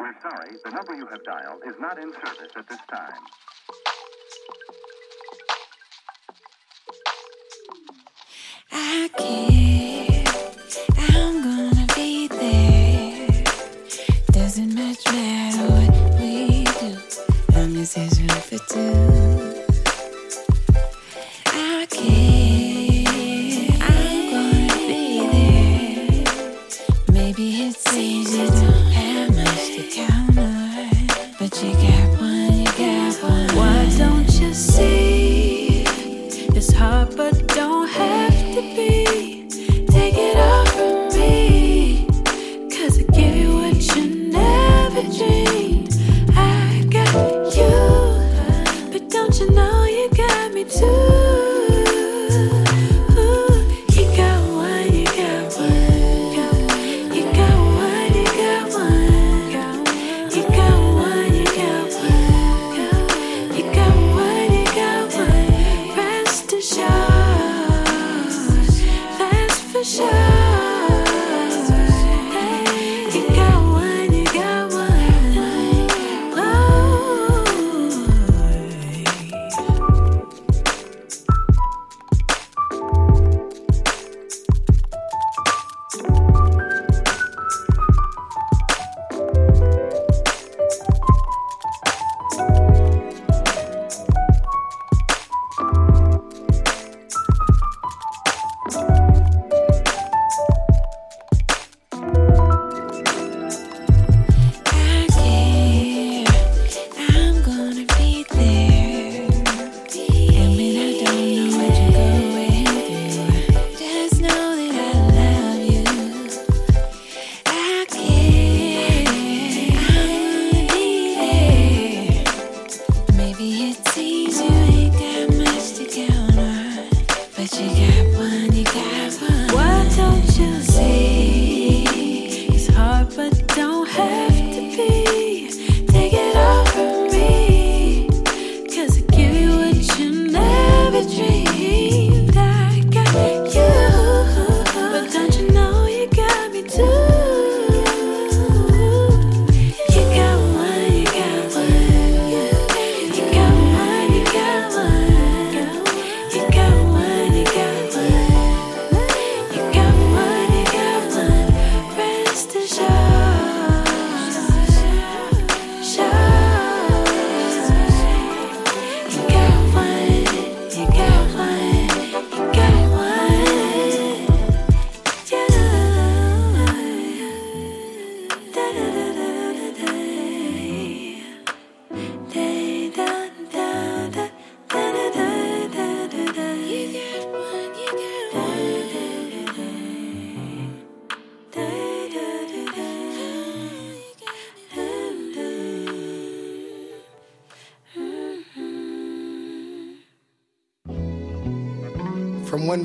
We're sorry, the number you have dialed is not in service at this time. I care. I'm gonna be there. Doesn't much matter what we do. As there's room for two.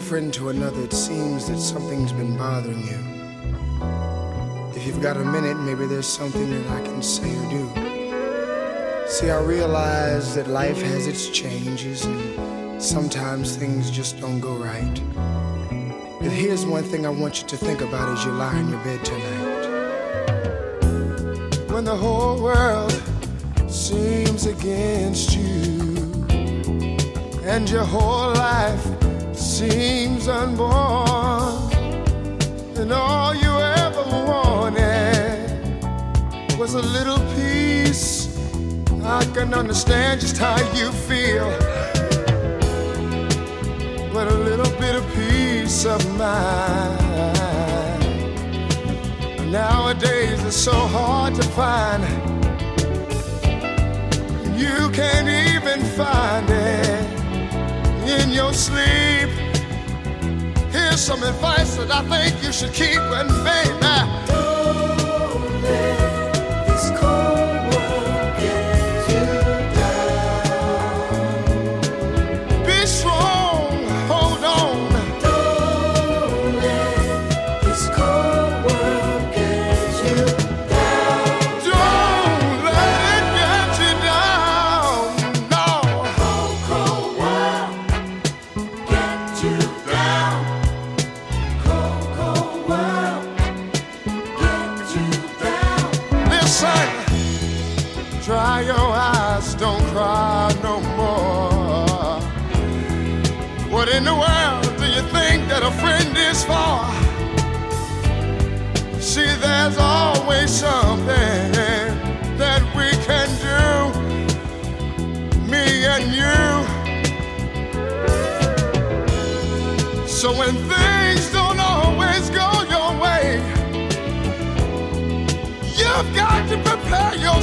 Friend to another, it seems that something's been bothering you. If you've got a minute, maybe there's something that I can say or do. See, I realize that life has its changes and sometimes things just don't go right. But here's one thing I want you to think about as you lie in your bed tonight. When the whole world seems against you and your whole life seems unborn, and all you ever wanted was a little peace. I can understand just how you feel, but a little bit of peace of mind. Nowadays it's so hard to find. You can't even find it in your sleep. Some advice that I think you should keep, and baby,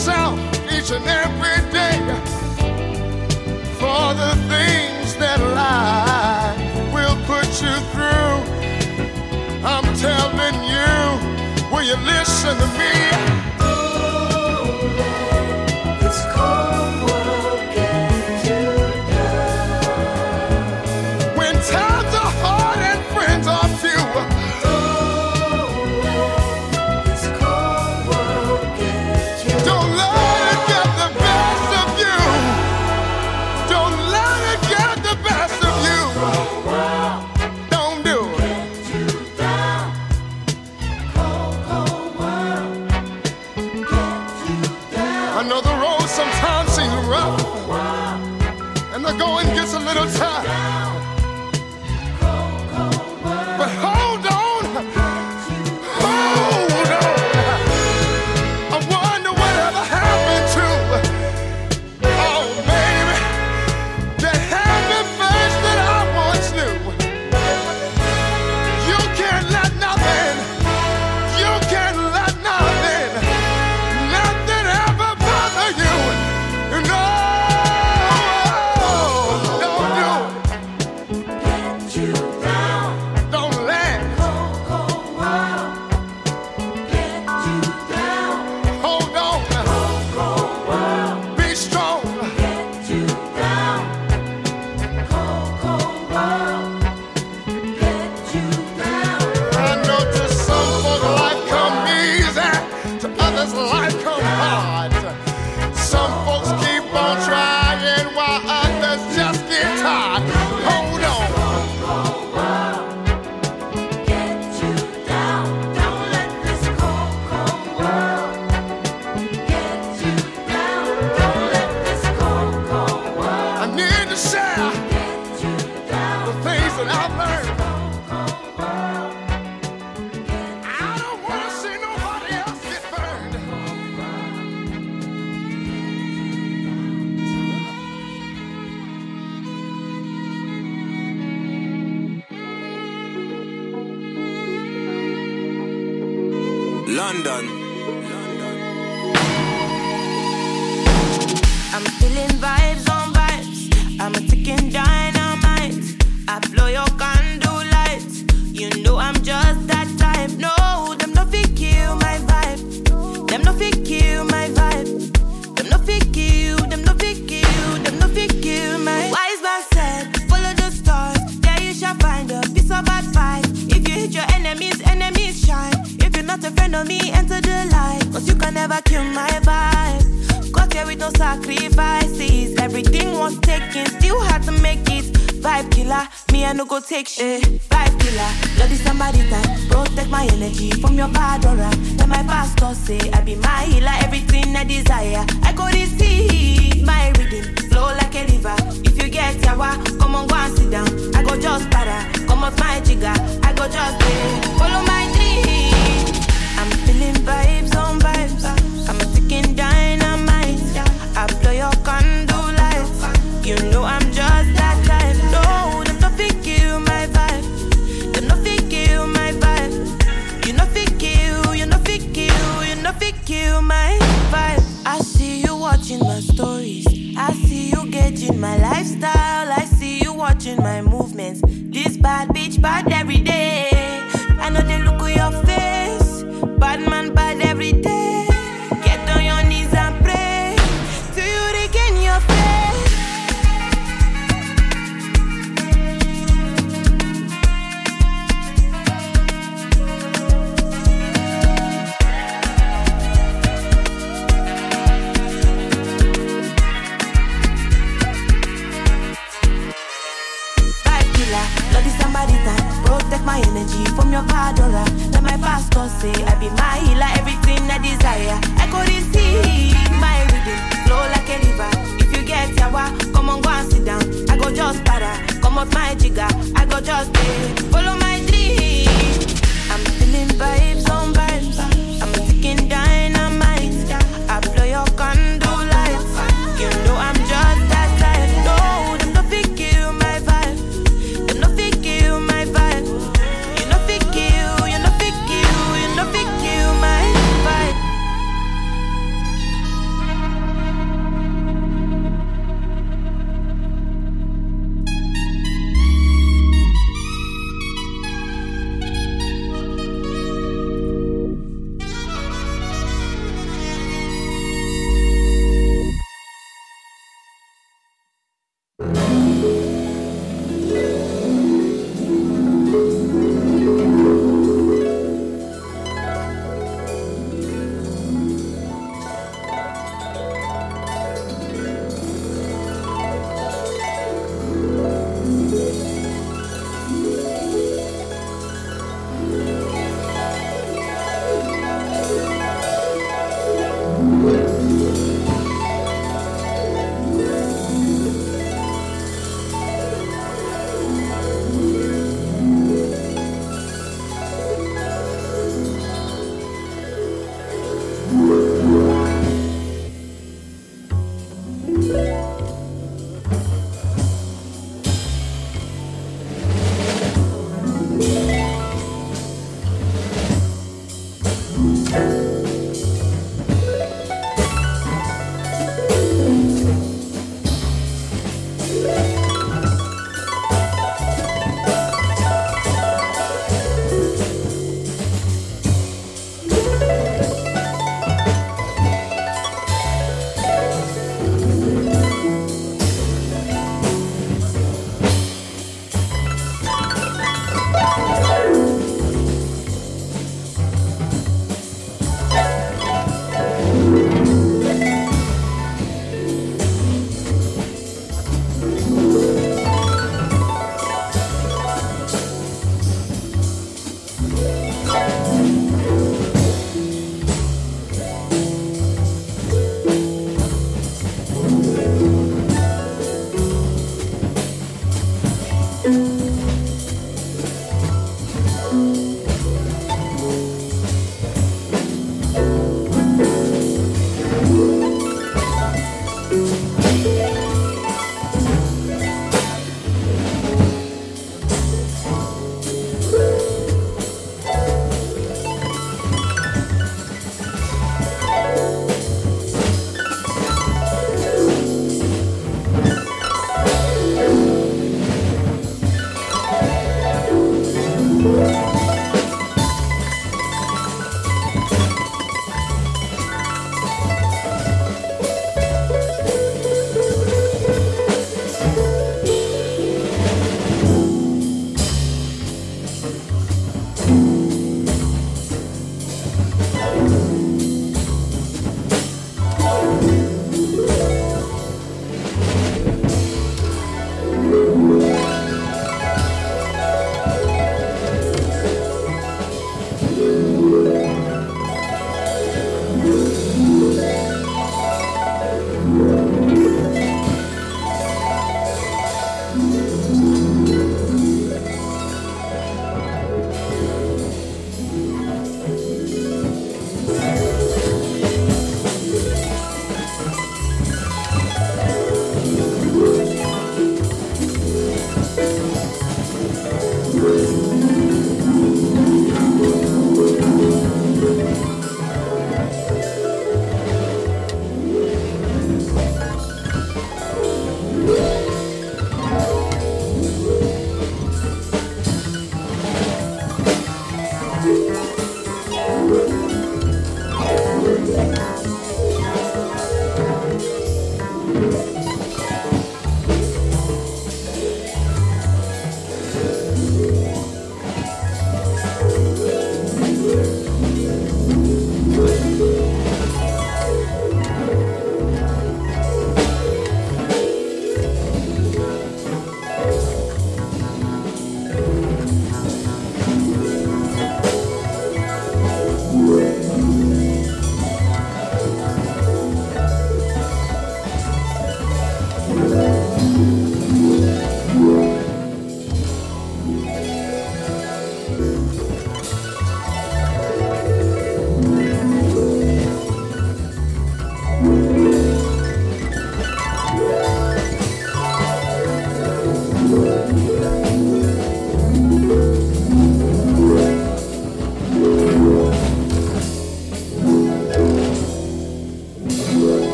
myself each and every day for the things that life will put you through. I'm telling you, will you listen to me? come hard. Some folks was taken. Still had to make it. Vibe killer, me I no go take shit. Vibe killer, bloody somebody time. Protect my energy from your bad aura. Let my pastor say I be my healer. Everything I desire, I go receive. My rhythm flow like a river. If you get yawa, come on go and sit down. I go just para, come off my jigger. I go just play, follow my dream. I'm feeling vibes on vibes. I'm taking dynamite. I blow your con. you.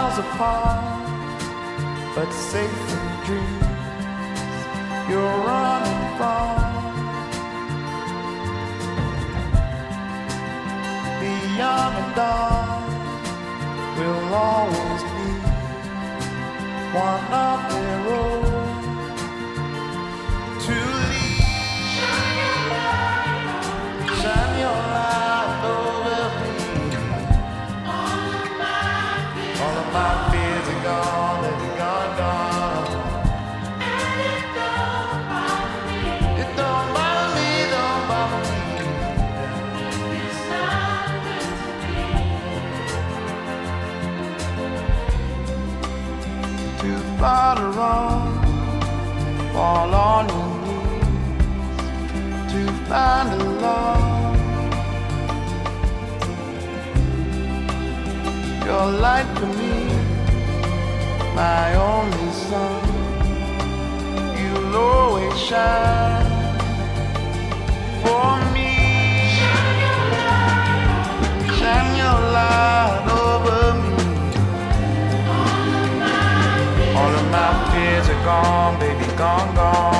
Miles apart, but safe in dreams. You're running from the young and dark will always be one of their own to fall on your knees, to find a love. Your light for me, my only sun. You'll always shine for me. Shine your light over me. All of my fears are gone, baby, gone, gone.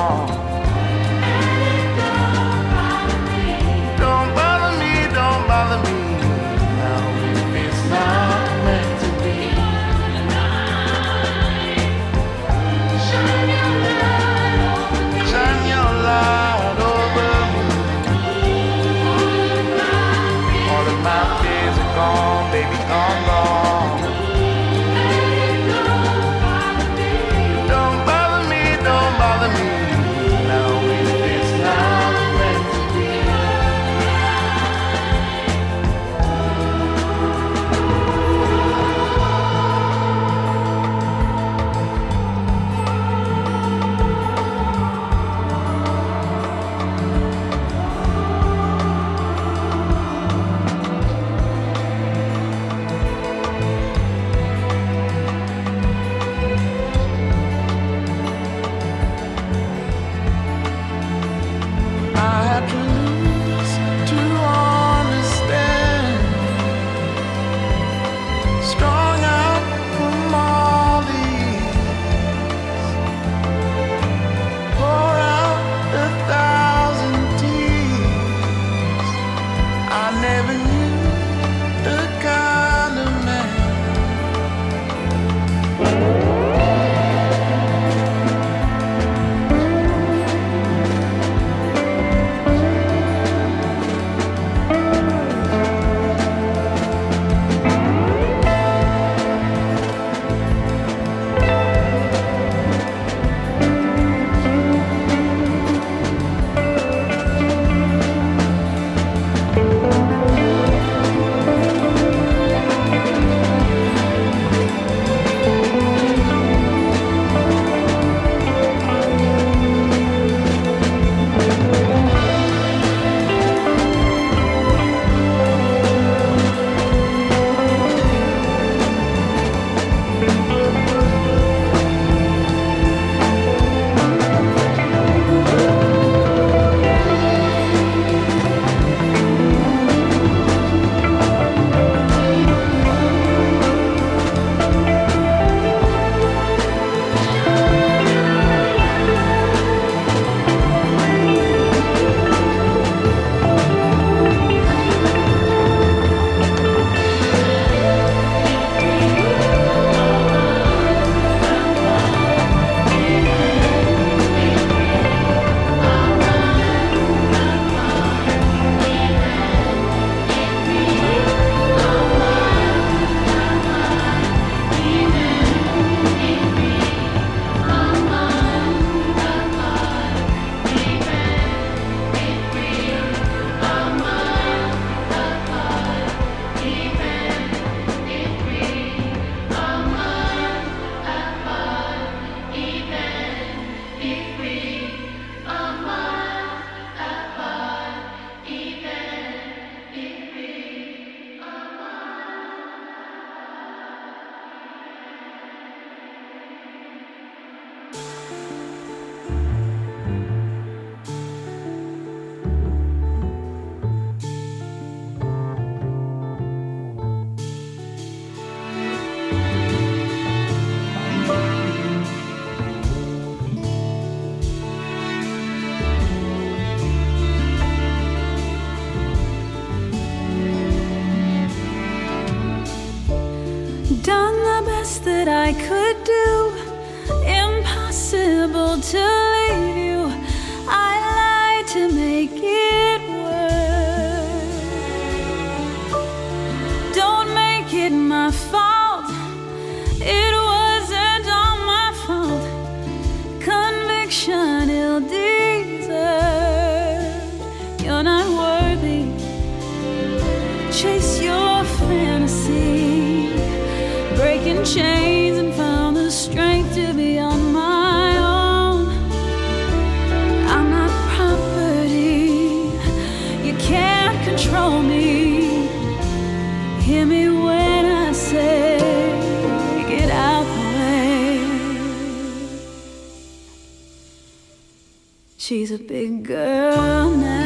She's a big girl now.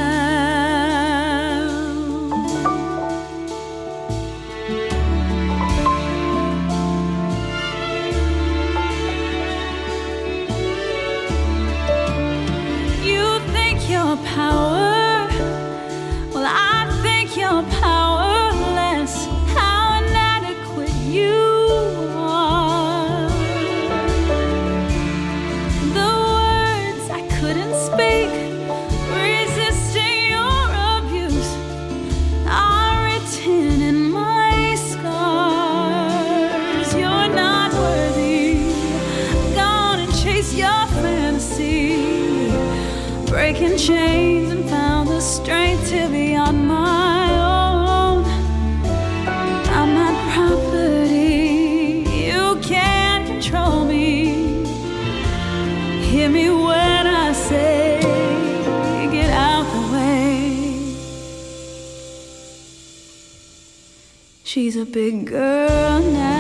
A big girl now.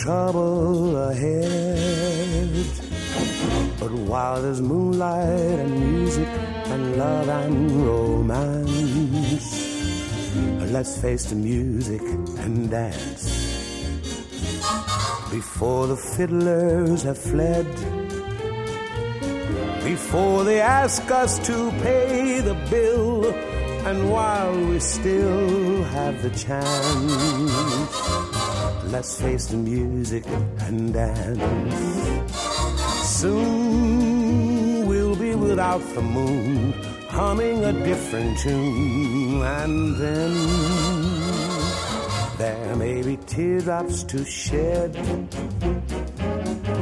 trouble ahead. But while there's moonlight and music and love and romance, let's face the music and dance. Before the fiddlers have fled, before they ask us to pay the bill, and while we still have the chance. Let's face the music and dance. Soon we'll be without the moon, humming a different tune, and then there may be teardrops to shed.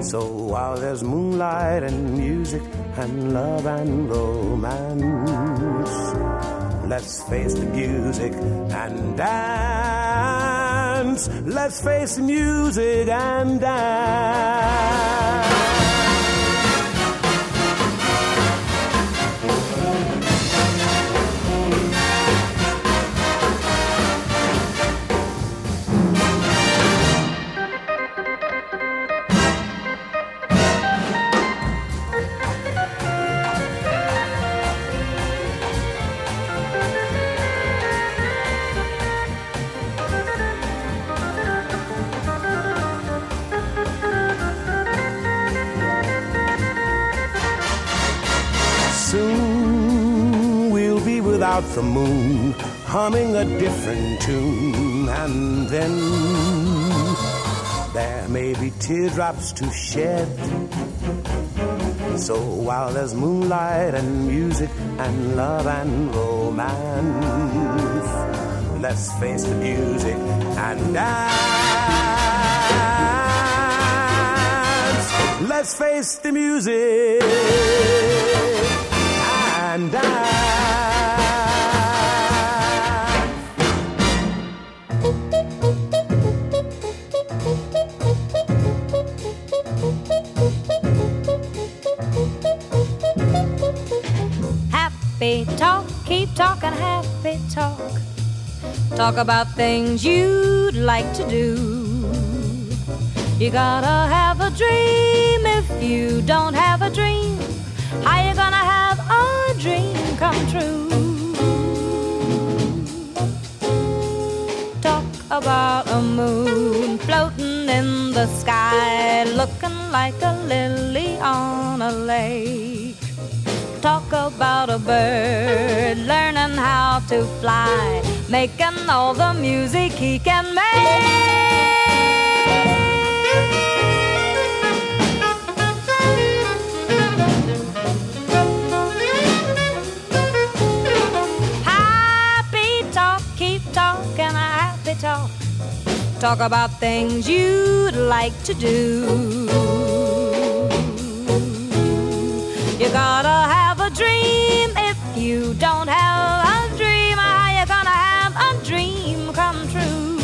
So while there's moonlight and music and love and romance, let's face the music and dance. Let's face music and dance. Without the moon, humming a different tune, and then there may be teardrops to shed. So while there's moonlight and music and love and romance, let's face the music and dance. Let's face the music and dance. Happy talk, keep talking happy talk. Talk about things you'd like to do. You gotta have a dream if you don't have a dream. How you gonna have a dream come true? Talk about a moon floating in the sky, looking like a lily on a lake. Talk about a bird learning how to fly, making all the music he can make. Happy talk, keep talking happy talk. Talk about things you'd like to do. You gotta have a dream. If you don't have a dream, how you gonna have a dream come true?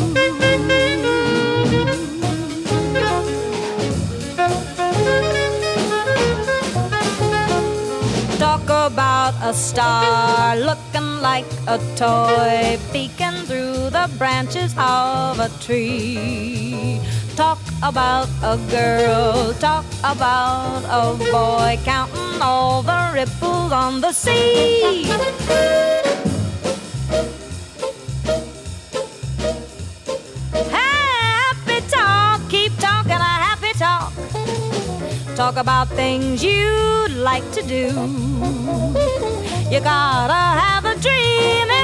Talk about a star looking like a toy peeking through the branches of a tree. Talk about a girl, talk about a boy counting all the ripples on the sea. Happy talk, keep talking a happy talk. Talk about things you'd like to do. You gotta have a dream.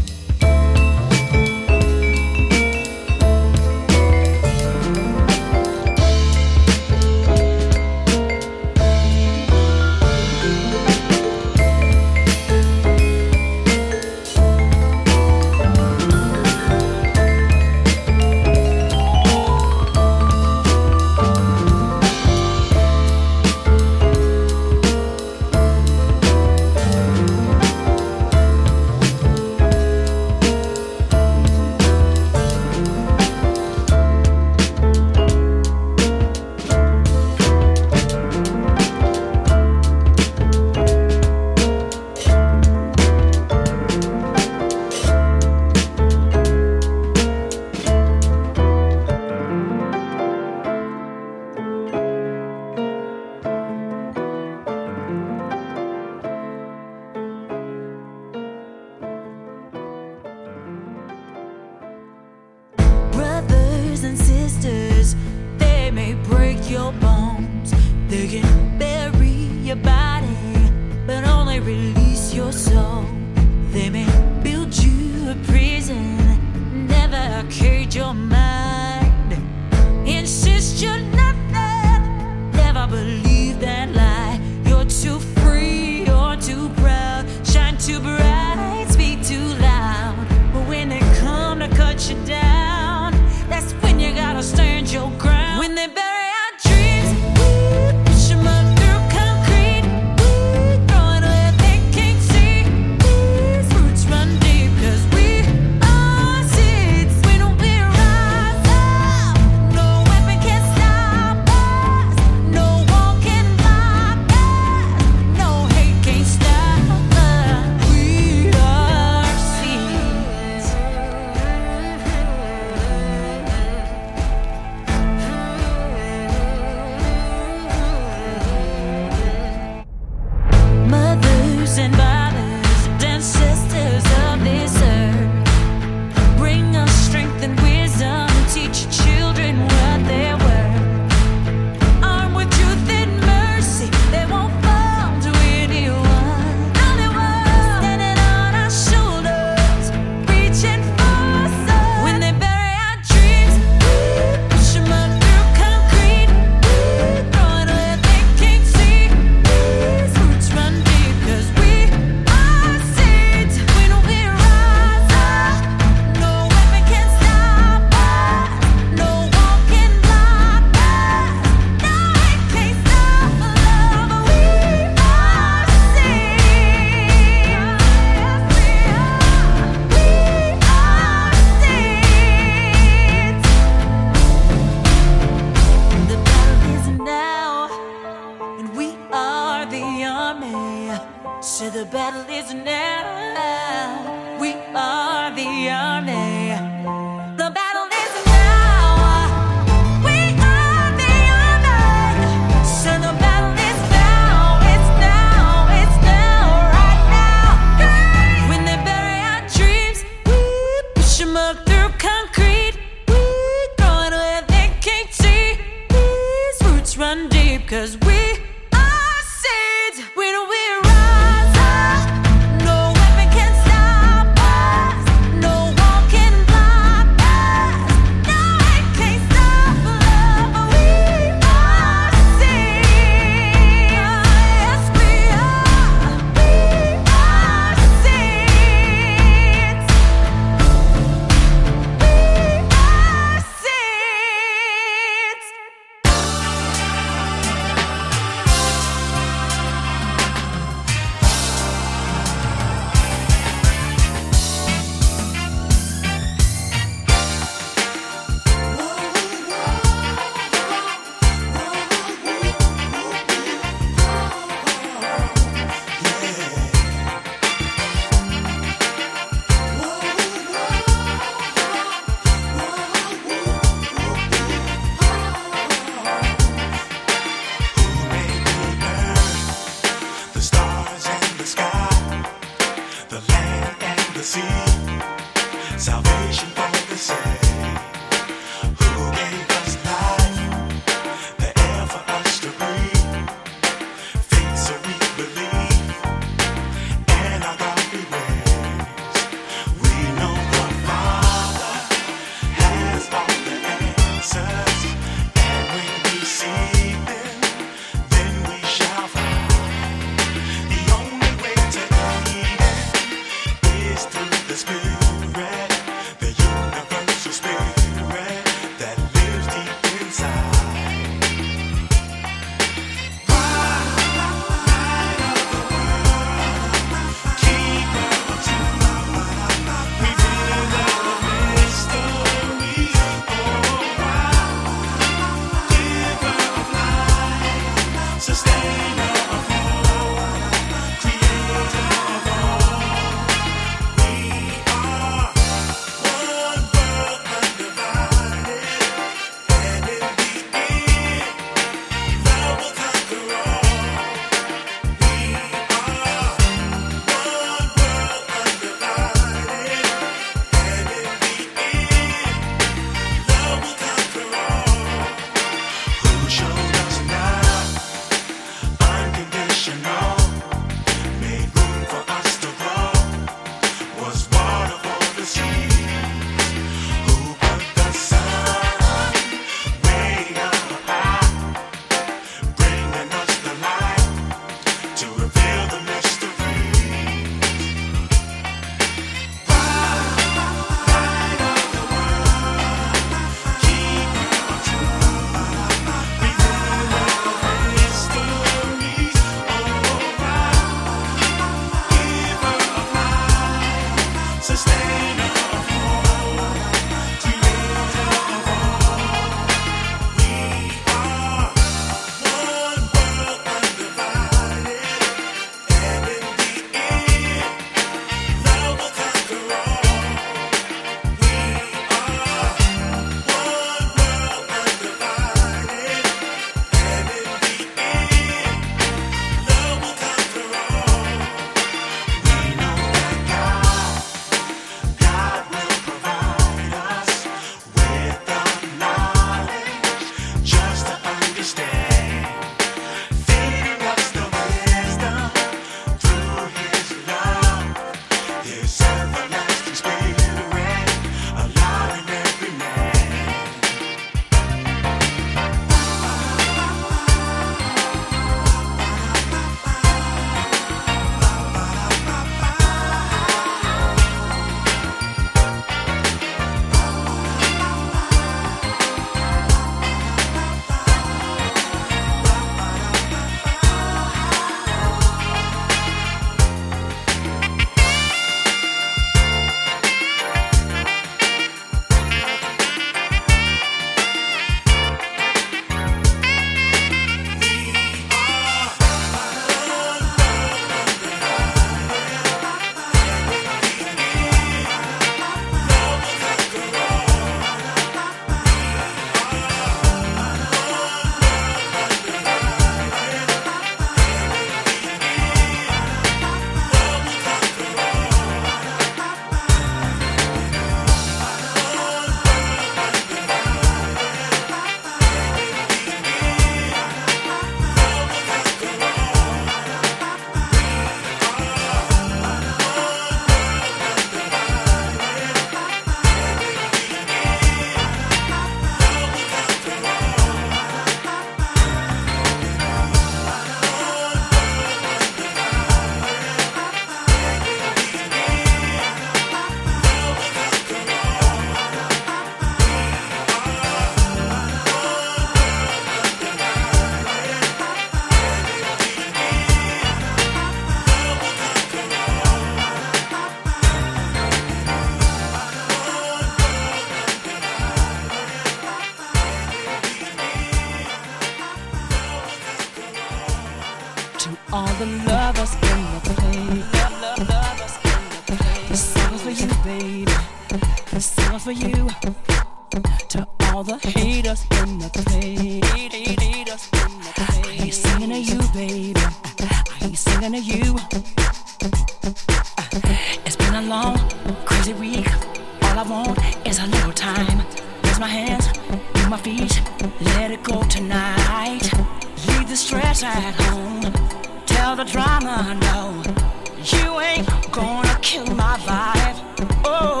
Vibe. Oh